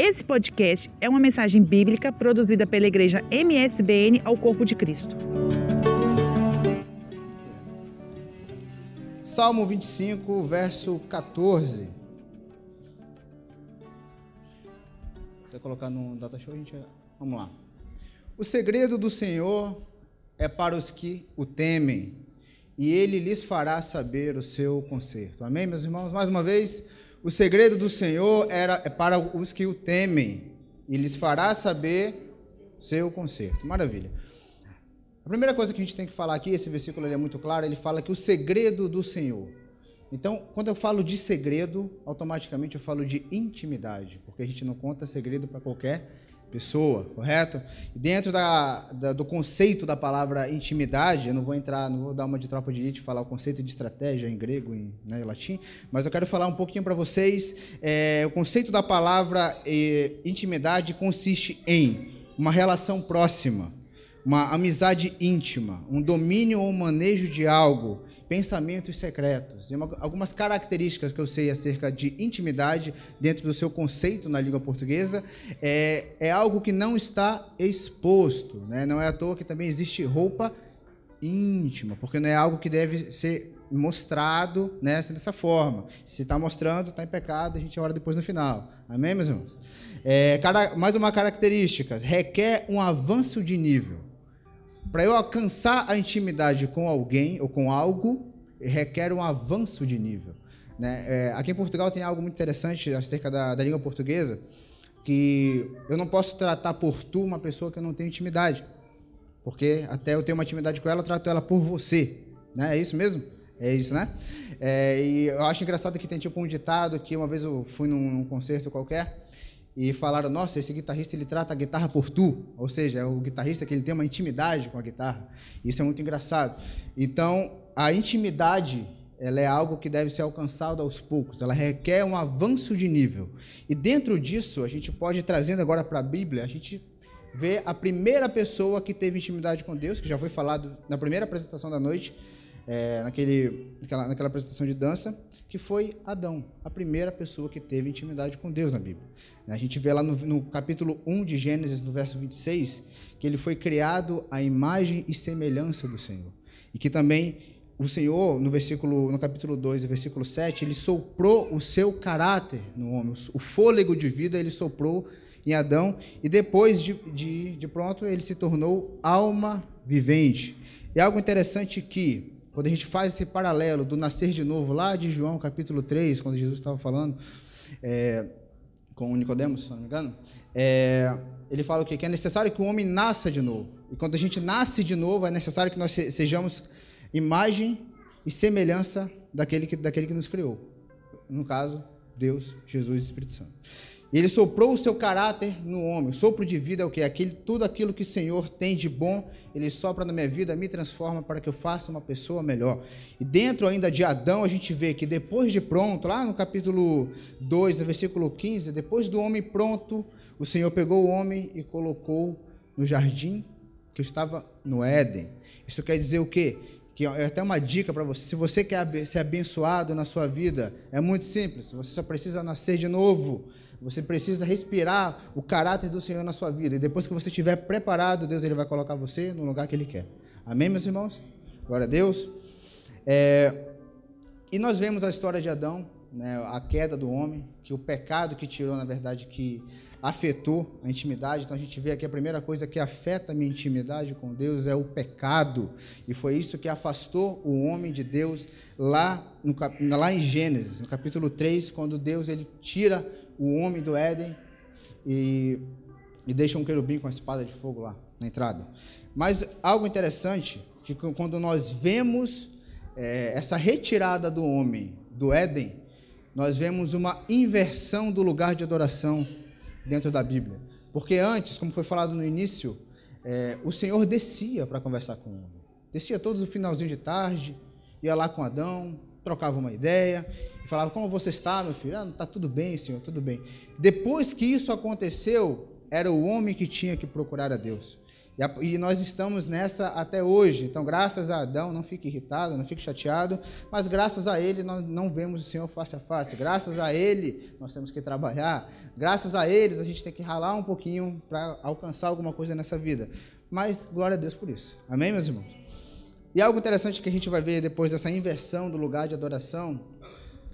Esse podcast é uma mensagem bíblica produzida pela igreja MSBN ao Corpo de Cristo. Salmo 25, verso 14. Vou colocar no data show, gente. Vamos lá. O segredo do Senhor é para os que o temem, e ele lhes fará saber o seu conserto. Amém, meus irmãos? Mais uma vez, o segredo do Senhor era, é para os que o temem, e lhes fará saber seu conserto. Maravilha. A primeira coisa que a gente tem que falar aqui, esse versículo é muito claro, ele fala que o segredo do Senhor. Então, quando eu falo de segredo, automaticamente eu falo de intimidade, porque a gente não conta segredo para qualquer pessoa, correto? Dentro da, da, do conceito da palavra intimidade, eu não vou entrar, não vou dar uma de tropa de elite, falar o conceito de estratégia em grego e né, em latim, mas eu quero falar um pouquinho para vocês. É, o conceito da palavra é, intimidade consiste em uma relação próxima, uma amizade íntima, um domínio ou manejo de algo pensamentos secretos. E uma, algumas características que eu sei acerca de intimidade dentro do seu conceito na língua portuguesa é, é algo que não está exposto. Né? Não é à toa que também existe roupa íntima, porque não é algo que deve ser mostrado né, dessa forma. Se está mostrando, está em pecado, a gente ora depois no final. Amém, meus irmãos? É, cara, mais uma característica, requer um avanço de nível. Para eu alcançar a intimidade com alguém ou com algo, requer um avanço de nível. Né? É, aqui em Portugal tem algo muito interessante acerca da, da língua portuguesa, que eu não posso tratar por tu uma pessoa que eu não tenho intimidade. Porque até eu tenho uma intimidade com ela, eu trato ela por você. Né? É isso mesmo? É isso, né? É, e eu acho engraçado que tem tipo um ditado que uma vez eu fui num, num concerto qualquer e falaram: "Nossa, esse guitarrista ele trata a guitarra por tu", ou seja, é o guitarrista que ele tem uma intimidade com a guitarra. Isso é muito engraçado. Então, a intimidade ela é algo que deve ser alcançado aos poucos, ela requer um avanço de nível. E dentro disso, a gente pode trazendo agora para a Bíblia, a gente vê a primeira pessoa que teve intimidade com Deus, que já foi falado na primeira apresentação da noite, é, naquele, naquela, naquela apresentação de dança, que foi Adão, a primeira pessoa que teve intimidade com Deus na Bíblia. A gente vê lá no, no capítulo 1 de Gênesis, no verso 26, que ele foi criado à imagem e semelhança do Senhor. E que também o Senhor, no versículo, no capítulo 2, versículo 7, ele soprou o seu caráter no homem, o fôlego de vida ele soprou em Adão, e depois de, de, de pronto ele se tornou alma vivente. E algo interessante que quando a gente faz esse paralelo do nascer de novo, lá de João capítulo 3, quando Jesus estava falando é, com Nicodemos, se não me engano, é, ele fala o quê? Que é necessário que o homem nasça de novo. E quando a gente nasce de novo, é necessário que nós sejamos imagem e semelhança daquele que, daquele que nos criou. No caso, Deus, Jesus e Espírito Santo. Ele soprou o seu caráter no homem. O sopro de vida é o que? Aquele, tudo aquilo que o Senhor tem de bom, ele sopra na minha vida, me transforma para que eu faça uma pessoa melhor. E dentro ainda de Adão, a gente vê que depois de pronto, lá no capítulo 2, no versículo 15, depois do homem pronto, o Senhor pegou o homem e colocou no jardim que estava no Éden. Isso quer dizer o quê? que é até uma dica para você. Se você quer ser abençoado na sua vida, é muito simples. Você só precisa nascer de novo. Você precisa respirar o caráter do Senhor na sua vida. E depois que você estiver preparado, Deus ele vai colocar você no lugar que Ele quer. Amém, meus irmãos? Glória a Deus. É, e nós vemos a história de Adão, né, a queda do homem, que o pecado que tirou, na verdade, que afetou a intimidade. Então a gente vê aqui a primeira coisa que afeta a minha intimidade com Deus é o pecado. E foi isso que afastou o homem de Deus lá, no, lá em Gênesis, no capítulo 3, quando Deus ele tira o homem do Éden e, e deixa um querubim com a espada de fogo lá na entrada. Mas algo interessante, que quando nós vemos é, essa retirada do homem do Éden, nós vemos uma inversão do lugar de adoração dentro da Bíblia. Porque antes, como foi falado no início, é, o Senhor descia para conversar com o homem. Descia todos no finalzinho de tarde, ia lá com Adão, trocava uma ideia, falava: Como você está, meu filho? Ah, está tudo bem, senhor, tudo bem. Depois que isso aconteceu, era o homem que tinha que procurar a Deus. E nós estamos nessa até hoje. Então, graças a Adão, não fique irritado, não fique chateado, mas graças a ele nós não vemos o Senhor face a face. Graças a ele nós temos que trabalhar. Graças a eles a gente tem que ralar um pouquinho para alcançar alguma coisa nessa vida. Mas glória a Deus por isso. Amém, meus irmãos? E algo interessante que a gente vai ver depois dessa inversão do lugar de adoração,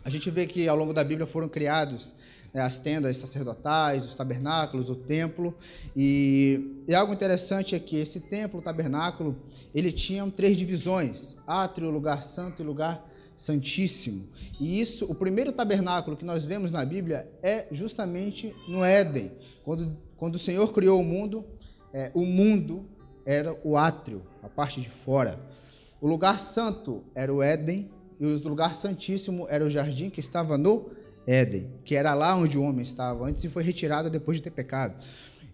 a gente vê que ao longo da Bíblia foram criados né, as tendas sacerdotais, os tabernáculos, o templo. E, e, algo interessante é que esse templo, o tabernáculo, ele tinha três divisões: átrio, lugar santo e lugar santíssimo. E isso, o primeiro tabernáculo que nós vemos na Bíblia é justamente no Éden. Quando, quando o Senhor criou o mundo, é, o mundo era o átrio, a parte de fora. O lugar santo era o Éden e o lugar santíssimo era o jardim que estava no Éden, que era lá onde o homem estava antes e foi retirado depois de ter pecado.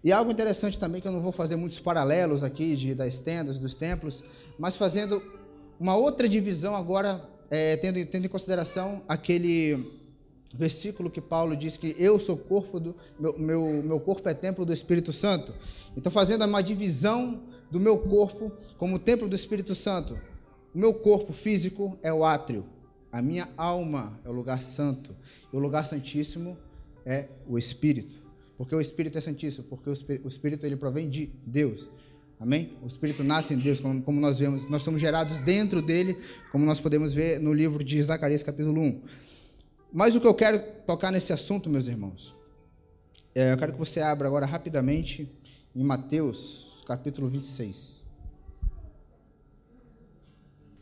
E algo interessante também, que eu não vou fazer muitos paralelos aqui de, das tendas, dos templos, mas fazendo uma outra divisão agora, é, tendo, tendo em consideração aquele versículo que Paulo diz que eu sou corpo do meu, meu, meu corpo é templo do Espírito Santo. Então fazendo uma divisão do meu corpo como templo do Espírito Santo. O meu corpo físico é o átrio, a minha alma é o lugar santo. E o lugar santíssimo é o Espírito. Porque o Espírito é santíssimo, porque o Espírito ele provém de Deus. Amém? O Espírito nasce em Deus, como, como nós vemos, nós somos gerados dentro dele, como nós podemos ver no livro de Zacarias, capítulo 1. Mas o que eu quero tocar nesse assunto, meus irmãos, é, eu quero que você abra agora rapidamente em Mateus, capítulo 26.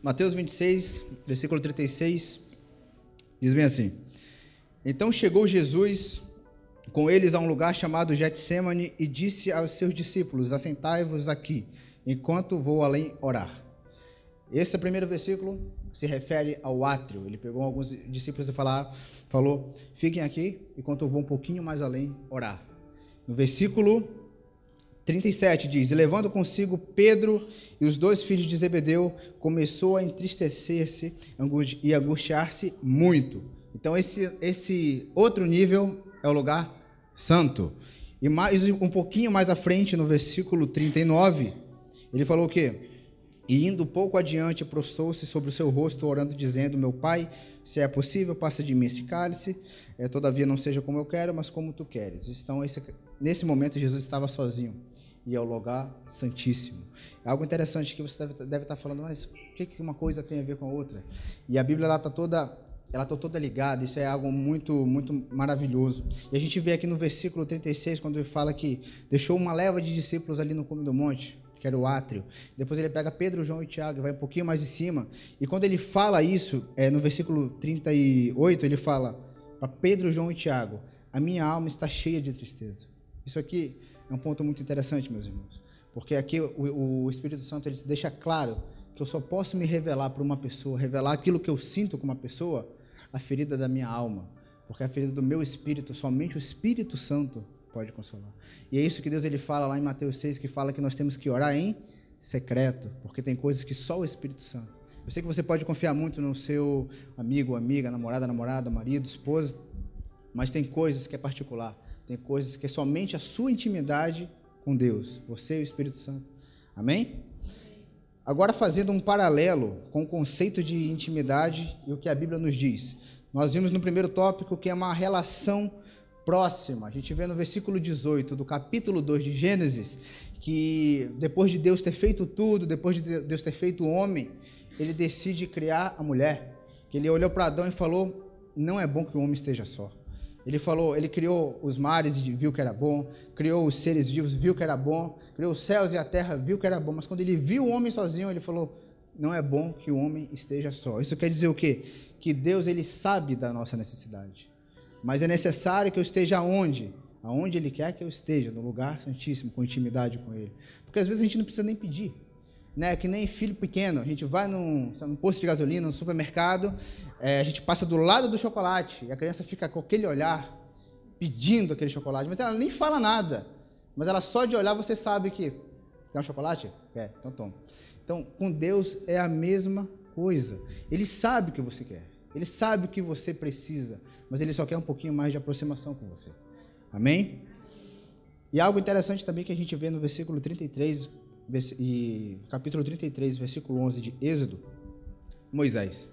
Mateus 26, versículo 36, diz bem assim: Então chegou Jesus com eles a um lugar chamado Getsemane e disse aos seus discípulos: Assentai-vos aqui, enquanto vou além orar. Esse primeiro versículo se refere ao átrio. Ele pegou alguns discípulos e falar, falou: Fiquem aqui, enquanto eu vou um pouquinho mais além orar. No versículo 37 diz: E levando consigo Pedro e os dois filhos de Zebedeu, começou a entristecer-se e angustiar-se muito. Então, esse, esse outro nível é o lugar santo. E mais um pouquinho mais à frente, no versículo 39, ele falou o quê? E indo pouco adiante, prostou-se sobre o seu rosto, orando, dizendo: Meu pai, se é possível, passa de mim esse cálice, é, todavia não seja como eu quero, mas como tu queres. Então, esse, nesse momento, Jesus estava sozinho e ao lugar santíssimo. É algo interessante que você deve, deve estar falando, mas o que, que uma coisa tem a ver com a outra? E a Bíblia está toda ela está toda ligada, isso é algo muito, muito maravilhoso. E a gente vê aqui no versículo 36, quando ele fala que deixou uma leva de discípulos ali no cume do monte, que era o átrio. Depois ele pega Pedro, João e Tiago, vai um pouquinho mais em cima. E quando ele fala isso, é, no versículo 38, ele fala para Pedro, João e Tiago: A minha alma está cheia de tristeza. Isso aqui é um ponto muito interessante, meus irmãos. Porque aqui o, o Espírito Santo ele deixa claro que eu só posso me revelar para uma pessoa, revelar aquilo que eu sinto com uma pessoa, a ferida da minha alma. Porque a ferida do meu espírito, somente o Espírito Santo pode consolar. E é isso que Deus ele fala lá em Mateus 6, que fala que nós temos que orar em secreto, porque tem coisas que só o Espírito Santo. Eu sei que você pode confiar muito no seu amigo, amiga, namorada, namorada, marido, esposa, mas tem coisas que é particular. Tem coisas que é somente a sua intimidade com Deus, você e o Espírito Santo. Amém? Agora, fazendo um paralelo com o conceito de intimidade e o que a Bíblia nos diz. Nós vimos no primeiro tópico que é uma relação próxima. A gente vê no versículo 18 do capítulo 2 de Gênesis que depois de Deus ter feito tudo, depois de Deus ter feito o homem, ele decide criar a mulher. Ele olhou para Adão e falou: Não é bom que o homem esteja só. Ele falou, ele criou os mares e viu que era bom, criou os seres vivos, viu que era bom, criou os céus e a terra, viu que era bom, mas quando ele viu o homem sozinho, ele falou: "Não é bom que o homem esteja só". Isso quer dizer o quê? Que Deus ele sabe da nossa necessidade. Mas é necessário que eu esteja onde? Aonde ele quer que eu esteja, no lugar santíssimo, com intimidade com ele. Porque às vezes a gente não precisa nem pedir né? Que nem filho pequeno. A gente vai num, num posto de gasolina, no supermercado, é, a gente passa do lado do chocolate e a criança fica com aquele olhar pedindo aquele chocolate, mas ela nem fala nada. Mas ela só de olhar você sabe que quer um chocolate? Quer, então toma. Então, com Deus é a mesma coisa. Ele sabe o que você quer. Ele sabe o que você precisa, mas ele só quer um pouquinho mais de aproximação com você. Amém? E algo interessante também que a gente vê no versículo 33, e capítulo 33, versículo 11 de Êxodo, Moisés.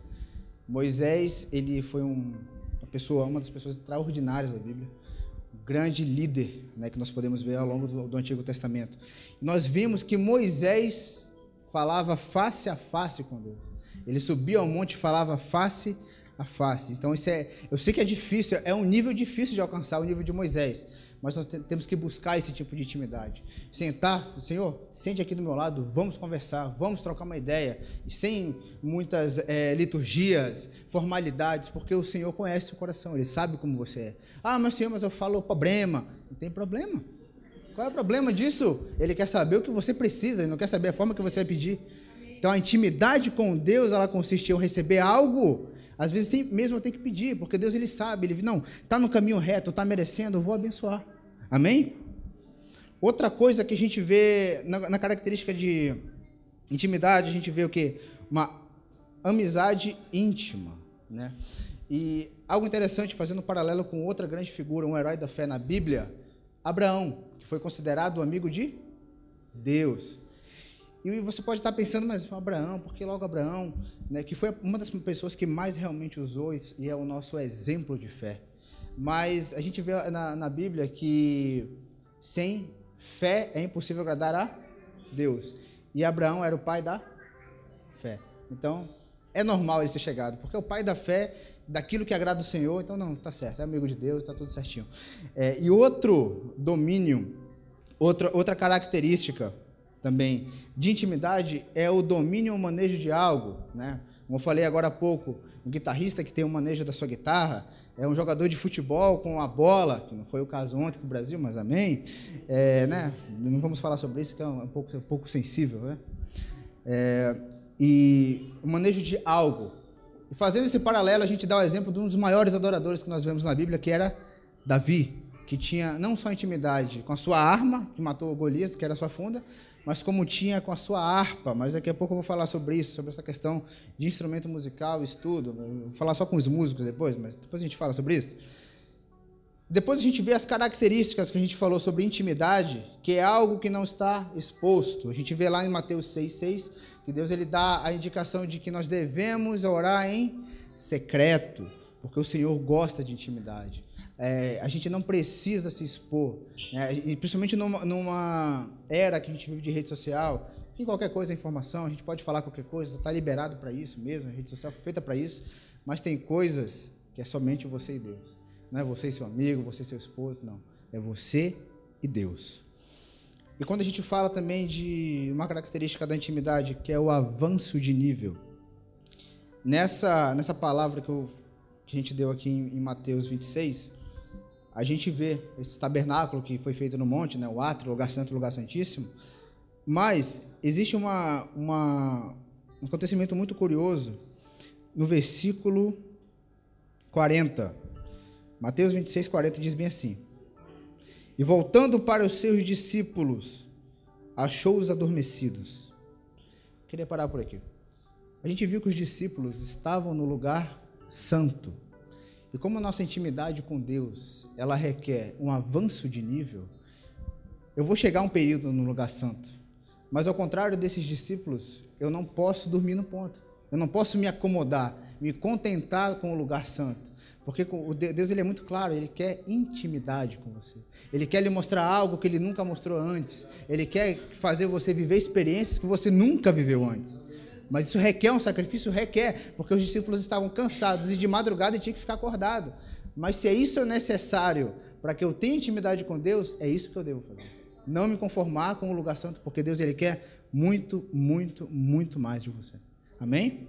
Moisés, ele foi um, uma pessoa, uma das pessoas extraordinárias da Bíblia, um grande líder, né, que nós podemos ver ao longo do, do Antigo Testamento. Nós vimos que Moisés falava face a face com Deus. Ele subia ao monte e falava face a face. Então isso é, eu sei que é difícil, é um nível difícil de alcançar o nível de Moisés mas nós temos que buscar esse tipo de intimidade. Sentar, Senhor, sente aqui do meu lado, vamos conversar, vamos trocar uma ideia, e sem muitas é, liturgias, formalidades, porque o Senhor conhece o coração, Ele sabe como você é. Ah, mas Senhor, mas eu falo problema. Não tem problema. Qual é o problema disso? Ele quer saber o que você precisa, ele não quer saber a forma que você vai pedir. Então a intimidade com Deus, ela consiste em receber algo às vezes mesmo eu tenho que pedir, porque Deus ele sabe, ele não, está no caminho reto, está merecendo, eu vou abençoar. Amém? Outra coisa que a gente vê na, na característica de intimidade, a gente vê o que? Uma amizade íntima, né? E algo interessante, fazendo um paralelo com outra grande figura, um herói da fé na Bíblia, Abraão, que foi considerado amigo de Deus. E você pode estar pensando, mas Abraão, por que logo Abraão? Né, que foi uma das pessoas que mais realmente usou e é o nosso exemplo de fé. Mas a gente vê na, na Bíblia que sem fé é impossível agradar a Deus. E Abraão era o pai da fé. Então, é normal ele ser chegado, porque é o pai da fé, daquilo que agrada o Senhor, então não, tá certo, é amigo de Deus, está tudo certinho. É, e outro domínio, outra, outra característica também de intimidade é o domínio ou manejo de algo, né? Como eu falei agora há pouco, um guitarrista que tem o manejo da sua guitarra, é um jogador de futebol com a bola, que não foi o caso ontem para o Brasil, mas amém. É, né? Não vamos falar sobre isso, que é um, um pouco, um pouco sensível. Né? É, e o manejo de algo. E fazendo esse paralelo, a gente dá o exemplo de um dos maiores adoradores que nós vemos na Bíblia, que era Davi, que tinha não só intimidade com a sua arma, que matou Golias, que era a sua funda, mas como tinha com a sua harpa. Mas daqui a pouco eu vou falar sobre isso, sobre essa questão de instrumento musical, estudo. Vou falar só com os músicos depois, mas depois a gente fala sobre isso. Depois a gente vê as características que a gente falou sobre intimidade, que é algo que não está exposto. A gente vê lá em Mateus 6,6 que Deus ele dá a indicação de que nós devemos orar em secreto, porque o Senhor gosta de intimidade. É, a gente não precisa se expor, né? e principalmente numa, numa, era que a gente vive de rede social, que qualquer coisa é informação, a gente pode falar qualquer coisa, está liberado para isso mesmo, a rede social foi feita para isso, mas tem coisas que é somente você e Deus. Não é você e seu amigo, você e seu esposo, não. É você e Deus. E quando a gente fala também de uma característica da intimidade, que é o avanço de nível, nessa, nessa palavra que, eu, que a gente deu aqui em, em Mateus 26, a gente vê esse tabernáculo que foi feito no monte, né, o átrio, o lugar santo, o lugar santíssimo. Mas existe uma, uma, um acontecimento muito curioso no versículo 40. Mateus 26, 40 diz bem assim: E voltando para os seus discípulos, achou-os adormecidos. Queria parar por aqui. A gente viu que os discípulos estavam no lugar santo e como a nossa intimidade com Deus, ela requer um avanço de nível, eu vou chegar um período no lugar santo. Mas ao contrário desses discípulos, eu não posso dormir no ponto. Eu não posso me acomodar, me contentar com o lugar santo. Porque Deus ele é muito claro, ele quer intimidade com você. Ele quer lhe mostrar algo que ele nunca mostrou antes. Ele quer fazer você viver experiências que você nunca viveu antes. Mas isso requer um sacrifício? Requer, porque os discípulos estavam cansados e de madrugada tinha que ficar acordado. Mas se é isso necessário para que eu tenha intimidade com Deus, é isso que eu devo fazer. Não me conformar com o lugar santo, porque Deus ele quer muito, muito, muito mais de você. Amém?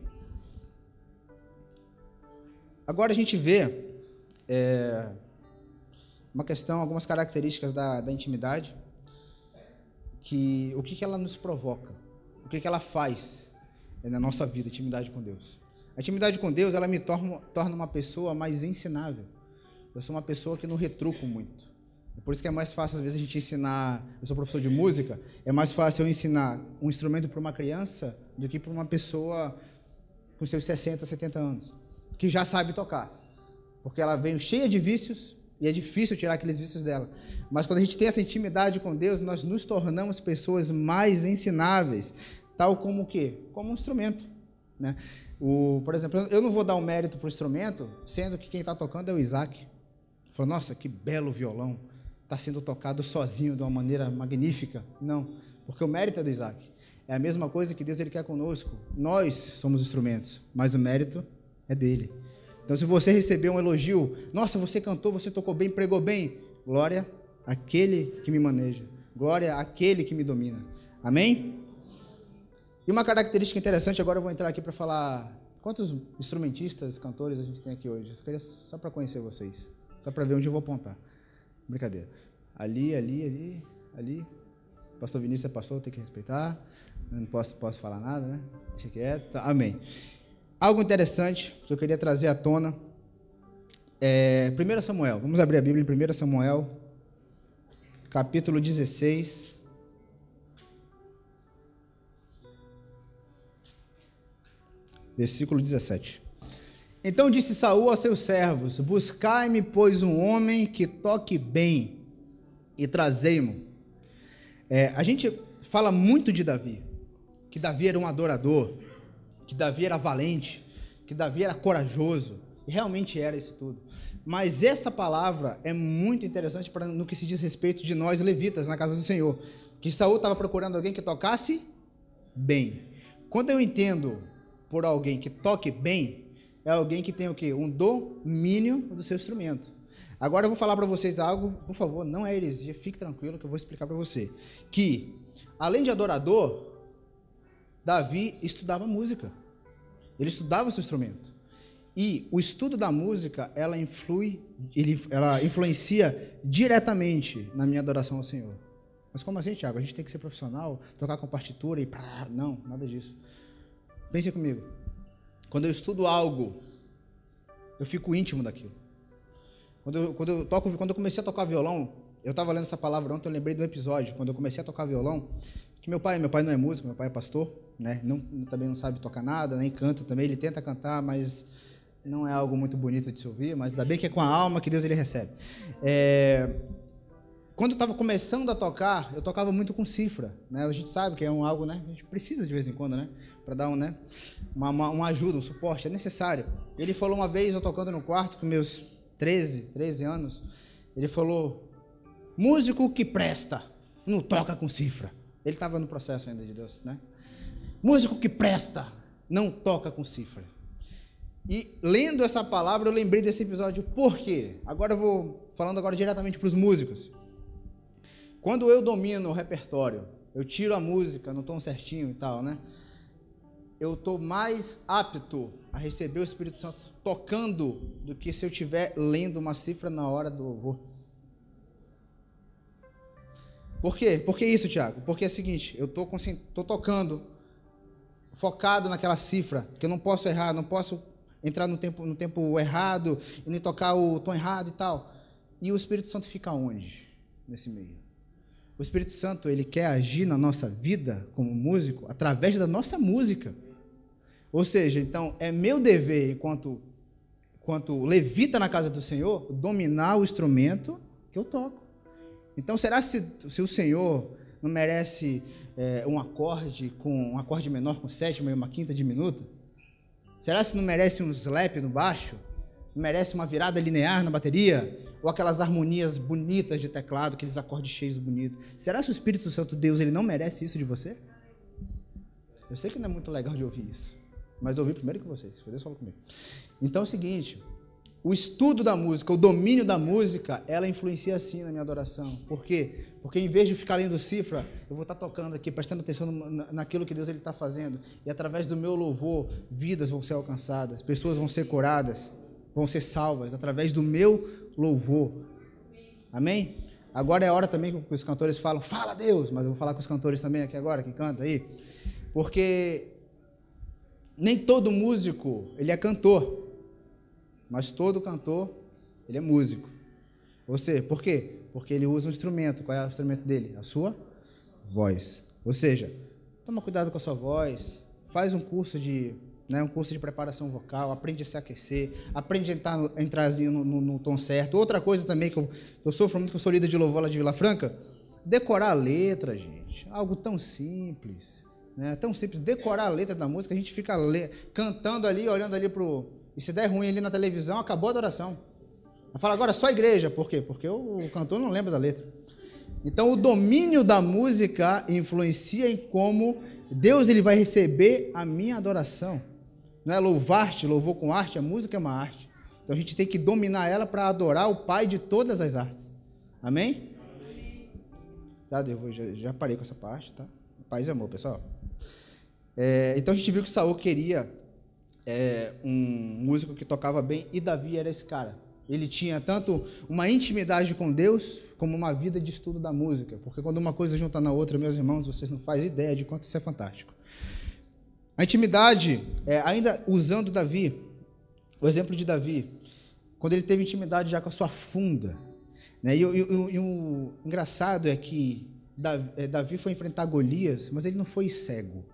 Agora a gente vê é, uma questão, algumas características da, da intimidade, que o que, que ela nos provoca, o que, que ela faz é na nossa vida, intimidade com Deus. A intimidade com Deus, ela me torna, uma pessoa mais ensinável. Eu sou uma pessoa que não retruco muito. É por isso que é mais fácil, às vezes, a gente ensinar. Eu sou professor de música, é mais fácil eu ensinar um instrumento para uma criança do que para uma pessoa com seus 60, 70 anos, que já sabe tocar. Porque ela veio cheia de vícios, E é difícil tirar aqueles vícios dela. Mas quando a gente tem essa intimidade com Deus, nós nos tornamos pessoas mais ensináveis, tal como o quê? Como um instrumento, né? O, por exemplo, eu não vou dar o um mérito para o instrumento, sendo que quem está tocando é o Isaac. Falou, nossa, que belo violão, está sendo tocado sozinho de uma maneira magnífica. Não, porque o mérito é do Isaac. É a mesma coisa que Deus ele quer conosco. Nós somos instrumentos, mas o mérito é dele. Então, se você receber um elogio, nossa, você cantou, você tocou bem, pregou bem, glória àquele que me maneja, glória àquele que me domina. Amém? E uma característica interessante, agora eu vou entrar aqui para falar quantos instrumentistas, cantores a gente tem aqui hoje. Eu queria só para conhecer vocês, só para ver onde eu vou apontar. Brincadeira. Ali, ali, ali, ali. Pastor Vinícius é pastor, tem que respeitar. Eu não posso, posso falar nada, né? Deixa quieto. Tá. Amém. Algo interessante que eu queria trazer à tona é 1 Samuel. Vamos abrir a Bíblia em 1 Samuel, capítulo 16. Versículo 17. Então disse Saul aos seus servos: Buscai-me, pois, um homem que toque bem, e trazei-mo. É, a gente fala muito de Davi, que Davi era um adorador, que Davi era valente, que Davi era corajoso, e realmente era isso tudo. Mas essa palavra é muito interessante no que se diz respeito de nós levitas na casa do Senhor, que Saul estava procurando alguém que tocasse bem. Quando eu entendo por alguém que toque bem, é alguém que tem o quê? Um domínio do seu instrumento. Agora eu vou falar para vocês algo, por favor, não é heresia, fique tranquilo que eu vou explicar para você. Que, além de adorador, Davi estudava música. Ele estudava o seu instrumento. E o estudo da música, ela influi, ele, ela influencia diretamente na minha adoração ao Senhor. Mas como assim, Tiago? A gente tem que ser profissional, tocar com partitura e pá, não, nada disso. Pense comigo. Quando eu estudo algo, eu fico íntimo daquilo. Quando eu, quando eu toco, quando eu comecei a tocar violão, eu estava lendo essa palavra ontem, eu lembrei do episódio, quando eu comecei a tocar violão, que meu pai, meu pai não é músico, meu pai é pastor, né? Não, também não sabe tocar nada, nem canta também. Ele tenta cantar, mas não é algo muito bonito de se ouvir. Mas ainda bem que é com a alma que Deus ele recebe. É... Quando eu estava começando a tocar, eu tocava muito com cifra, né? A gente sabe que é um algo, né? A gente precisa de vez em quando, né? Para dar um, né? Uma, uma, uma, ajuda, um suporte, é necessário. Ele falou uma vez, eu tocando no quarto com meus 13, 13 anos, ele falou: músico que presta, não toca com cifra. Ele estava no processo ainda de Deus, né? Músico que presta não toca com cifra. E lendo essa palavra, eu lembrei desse episódio. Por quê? Agora eu vou falando agora diretamente para os músicos. Quando eu domino o repertório, eu tiro a música no tom certinho e tal, né? Eu estou mais apto a receber o Espírito Santo tocando do que se eu estiver lendo uma cifra na hora do louvor. Por quê? Por que isso, Tiago? Porque é o seguinte, eu estou tocando focado naquela cifra, que eu não posso errar, não posso entrar no tempo, no tempo errado, e nem tocar o tom errado e tal. E o Espírito Santo fica onde nesse meio? O Espírito Santo, ele quer agir na nossa vida como músico através da nossa música. Ou seja, então, é meu dever, enquanto, enquanto levita na casa do Senhor, dominar o instrumento que eu toco. Então, será se, se o Senhor não merece é, um acorde com um acorde menor com sétima e uma quinta diminuta? Será que não merece um slap no baixo? Não merece uma virada linear na bateria? Ou aquelas harmonias bonitas de teclado, aqueles acordes cheios bonitos? Será que o Espírito Santo Deus ele não merece isso de você? Eu sei que não é muito legal de ouvir isso, mas eu ouvi primeiro que vocês. Deus falou comigo. Então é o seguinte: o estudo da música, o domínio da música, ela influencia assim na minha adoração. Por quê? Porque em vez de ficar lendo cifra, eu vou estar tocando aqui, prestando atenção naquilo que Deus está fazendo. E através do meu louvor, vidas vão ser alcançadas, pessoas vão ser curadas, vão ser salvas, através do meu louvor. Amém? Agora é a hora também que os cantores falam, fala Deus, mas eu vou falar com os cantores também aqui agora, que cantam aí. Porque nem todo músico, ele é cantor. Mas todo cantor, ele é músico. Seja, por quê? Porque ele usa um instrumento. Qual é o instrumento dele? A sua voz. Ou seja, toma cuidado com a sua voz, faz um curso de né, um curso de preparação vocal, aprende a se aquecer, aprende a entrar, no, entrar no, no, no, tom certo. Outra coisa também que eu, eu sofro muito, que eu sou líder de louvor lá de Vila Franca, decorar a letra, gente. Algo tão simples. Né? Tão simples. Decorar a letra da música, a gente fica le... cantando ali, olhando ali para o. E se der ruim ali na televisão, acabou a adoração. Fala agora só igreja. Por quê? Porque o cantor não lembra da letra. Então, o domínio da música influencia em como Deus ele vai receber a minha adoração. Não é louvar-te, louvor com arte, a música é uma arte. Então a gente tem que dominar ela para adorar o Pai de todas as artes. Amém? Já, deu, já, já parei com essa parte, tá? Paz e amor, pessoal. É, então a gente viu que Saul queria é, um músico que tocava bem e Davi era esse cara. Ele tinha tanto uma intimidade com Deus como uma vida de estudo da música, porque quando uma coisa junta na outra, meus irmãos, vocês não fazem ideia de quanto isso é fantástico. A intimidade, é, ainda usando Davi, o exemplo de Davi, quando ele teve intimidade já com a sua funda. Né? E, e, e, e o engraçado é que é, Davi foi enfrentar Golias, mas ele não foi cego.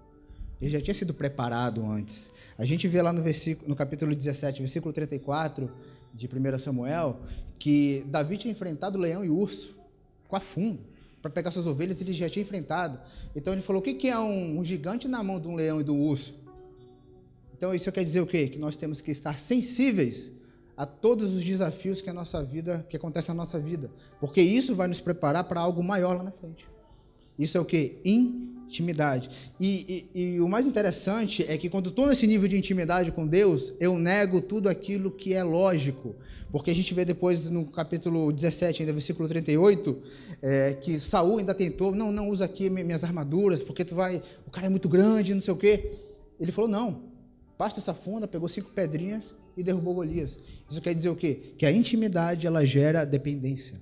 Ele já tinha sido preparado antes. A gente vê lá no, versículo, no capítulo 17, versículo 34 de 1 Samuel, que Davi tinha enfrentado leão e urso com a fundo para pegar suas ovelhas, ele já tinha enfrentado. Então ele falou: o que é um, um gigante na mão de um leão e de um urso? Então isso quer dizer o quê? Que nós temos que estar sensíveis a todos os desafios que a nossa vida, que acontece na nossa vida, porque isso vai nos preparar para algo maior lá na frente. Isso é o que? Intimidade. E, e, e, o mais interessante é que quando estou nesse nível de intimidade com Deus, eu nego tudo aquilo que é lógico. Porque a gente vê depois no capítulo 17, ainda versículo 38, é, que Saul ainda tentou, não, não usa aqui minhas armaduras, porque tu vai, o cara é muito grande, não sei o quê. Ele falou, não, basta essa funda, pegou cinco pedrinhas e derrubou Golias. Isso quer dizer o quê? Que a intimidade, ela gera dependência.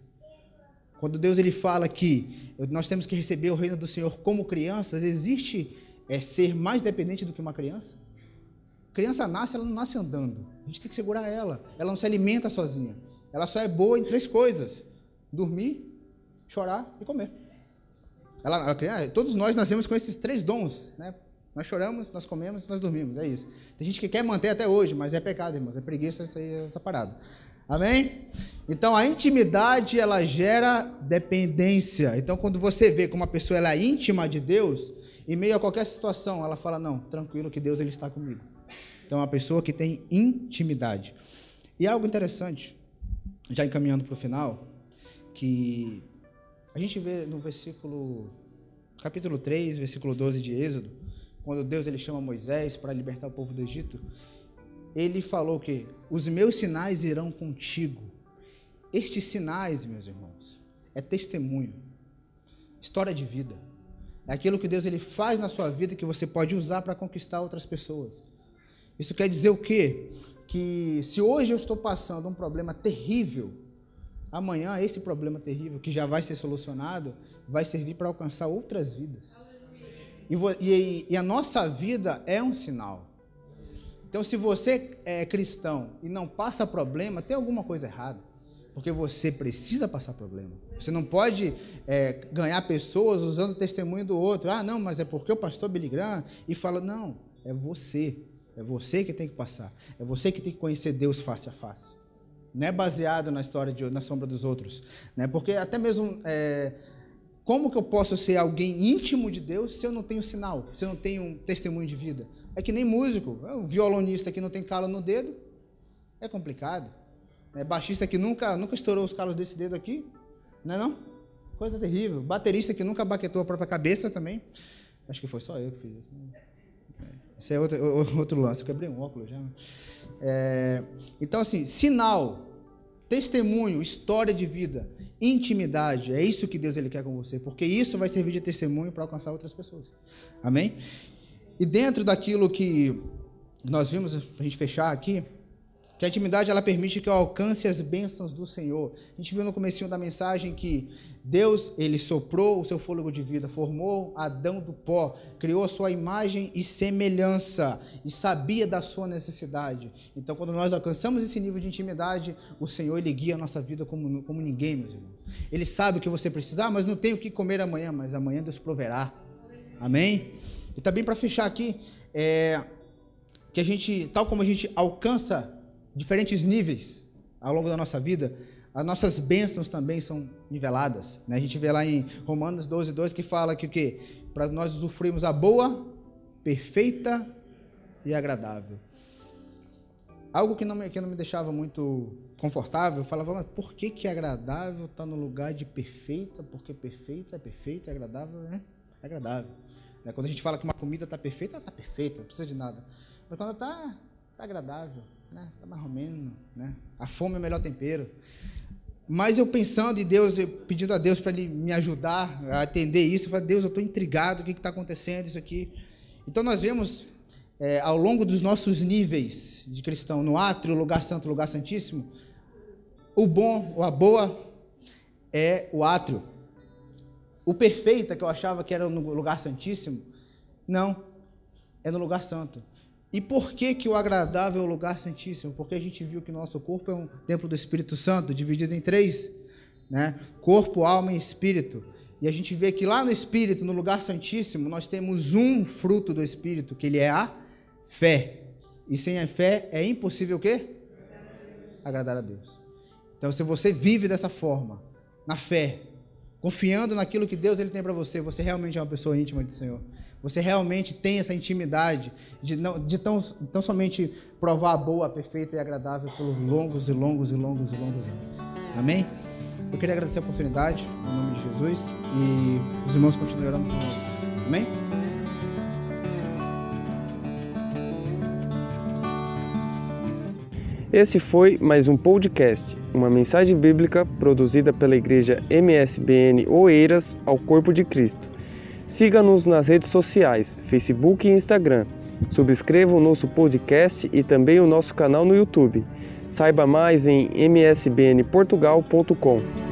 Quando Deus ele fala que nós temos que receber o reino do Senhor como crianças, existe é, ser mais dependente do que uma criança? criança nasce, ela não nasce andando. A gente tem que segurar ela. Ela não se alimenta sozinha. Ela só é boa em três coisas: dormir, chorar e comer. Ela, criança, todos nós nascemos com esses três dons, né? Nós choramos, nós comemos, nós dormimos, é isso. Tem gente que quer manter até hoje, mas é pecado, irmãos, é preguiça essa, essa parada. Amém? Então a intimidade ela gera dependência. Então quando você vê que uma pessoa ela é íntima de Deus, em meio a qualquer situação, ela fala não, tranquilo que Deus ele está comigo. Então é uma pessoa que tem intimidade. E algo interessante, já encaminhando para o final, que a gente vê no versículo capítulo 3, versículo 12 de Êxodo, quando Deus ele chama Moisés para libertar o povo do Egito, ele falou que os meus sinais irão contigo. Estes sinais, meus irmãos, é testemunho, história de vida. É aquilo que Deus ele faz na sua vida que você pode usar para conquistar outras pessoas. Isso quer dizer o quê? Que se hoje eu estou passando um problema terrível, amanhã esse problema terrível, que já vai ser solucionado, vai servir para alcançar outras vidas. E, e, e a nossa vida é um sinal. Então, se você é cristão e não passa problema, tem alguma coisa errada. Porque você precisa passar problema. Você não pode é, ganhar pessoas usando o testemunho do outro. Ah, não, mas é porque o pastor Billy Graham e fala. Não, é você. É você que tem que passar. É você que tem que conhecer Deus face a face. Não é baseado na história de, na sombra dos outros. Né? Porque até mesmo. É, como que eu posso ser alguém íntimo de Deus se eu não tenho sinal, se eu não tenho um testemunho de vida? É que nem músico. Um violonista que não tem calo no dedo. É complicado. É baixista que nunca, nunca estourou os calos desse dedo aqui. Não é não? Coisa terrível. Baterista que nunca baquetou a própria cabeça também. Acho que foi só eu que fiz isso. Esse é outro, outro lance. Eu quebrei um óculos já. É, então, assim, sinal, testemunho, história de vida, intimidade. É isso que Deus ele quer com você. Porque isso vai servir de testemunho para alcançar outras pessoas. Amém? E dentro daquilo que nós vimos, para a gente fechar aqui, que a intimidade ela permite que eu alcance as bênçãos do Senhor. A gente viu no comecinho da mensagem que Deus, ele soprou o seu fôlego de vida, formou Adão do pó, criou a sua imagem e semelhança e sabia da sua necessidade. Então, quando nós alcançamos esse nível de intimidade, o Senhor ele guia a nossa vida como, como ninguém, meus irmãos. Ele sabe o que você precisa, ah, mas não tenho o que comer amanhã, mas amanhã Deus proverá. Amém? E também para fechar aqui, é, que a gente, tal como a gente alcança diferentes níveis ao longo da nossa vida, as nossas bênçãos também são niveladas. Né? A gente vê lá em Romanos 12, 2 que fala que o quê? Para nós usufruirmos a boa, perfeita e agradável. Algo que não me, que não me deixava muito confortável, eu falava, mas por que, que agradável está no lugar de perfeita? Porque perfeita é perfeita, agradável é agradável. Né? Quando a gente fala que uma comida está perfeita, ela está perfeita, não precisa de nada. Mas quando está tá agradável, né? Está mais ou menos, né? A fome é o melhor tempero. Mas eu pensando em Deus, eu pedindo a Deus para Ele me ajudar a atender isso, eu falei, Deus, eu estou intrigado, o que está acontecendo isso aqui? Então nós vemos é, ao longo dos nossos níveis de cristão, no átrio, lugar santo, lugar santíssimo, o bom, ou a boa, é o átrio. O perfeito, que eu achava que era no lugar santíssimo, não, é no lugar santo. E por que, que o agradável é o lugar santíssimo? Porque a gente viu que nosso corpo é um templo do Espírito Santo, dividido em três, né? Corpo, alma e espírito. E a gente vê que lá no Espírito, no lugar santíssimo, nós temos um fruto do Espírito, que ele é a fé. E sem a fé é impossível o quê? Agradar a Deus. Então, se você vive dessa forma, na fé, confiando naquilo que Deus ele tem para você, você realmente é uma pessoa íntima do Senhor. Você realmente tem essa intimidade de, não, de tão, tão somente provar a boa, a perfeita e agradável por longos e longos e longos e longos anos. Amém? Eu queria agradecer a oportunidade, em nome de Jesus, e os irmãos conosco. Amém? Esse foi mais um podcast, uma mensagem bíblica produzida pela igreja MSBN Oeiras ao Corpo de Cristo. Siga-nos nas redes sociais, Facebook e Instagram. Subscreva o nosso podcast e também o nosso canal no YouTube. Saiba mais em msbnportugal.com.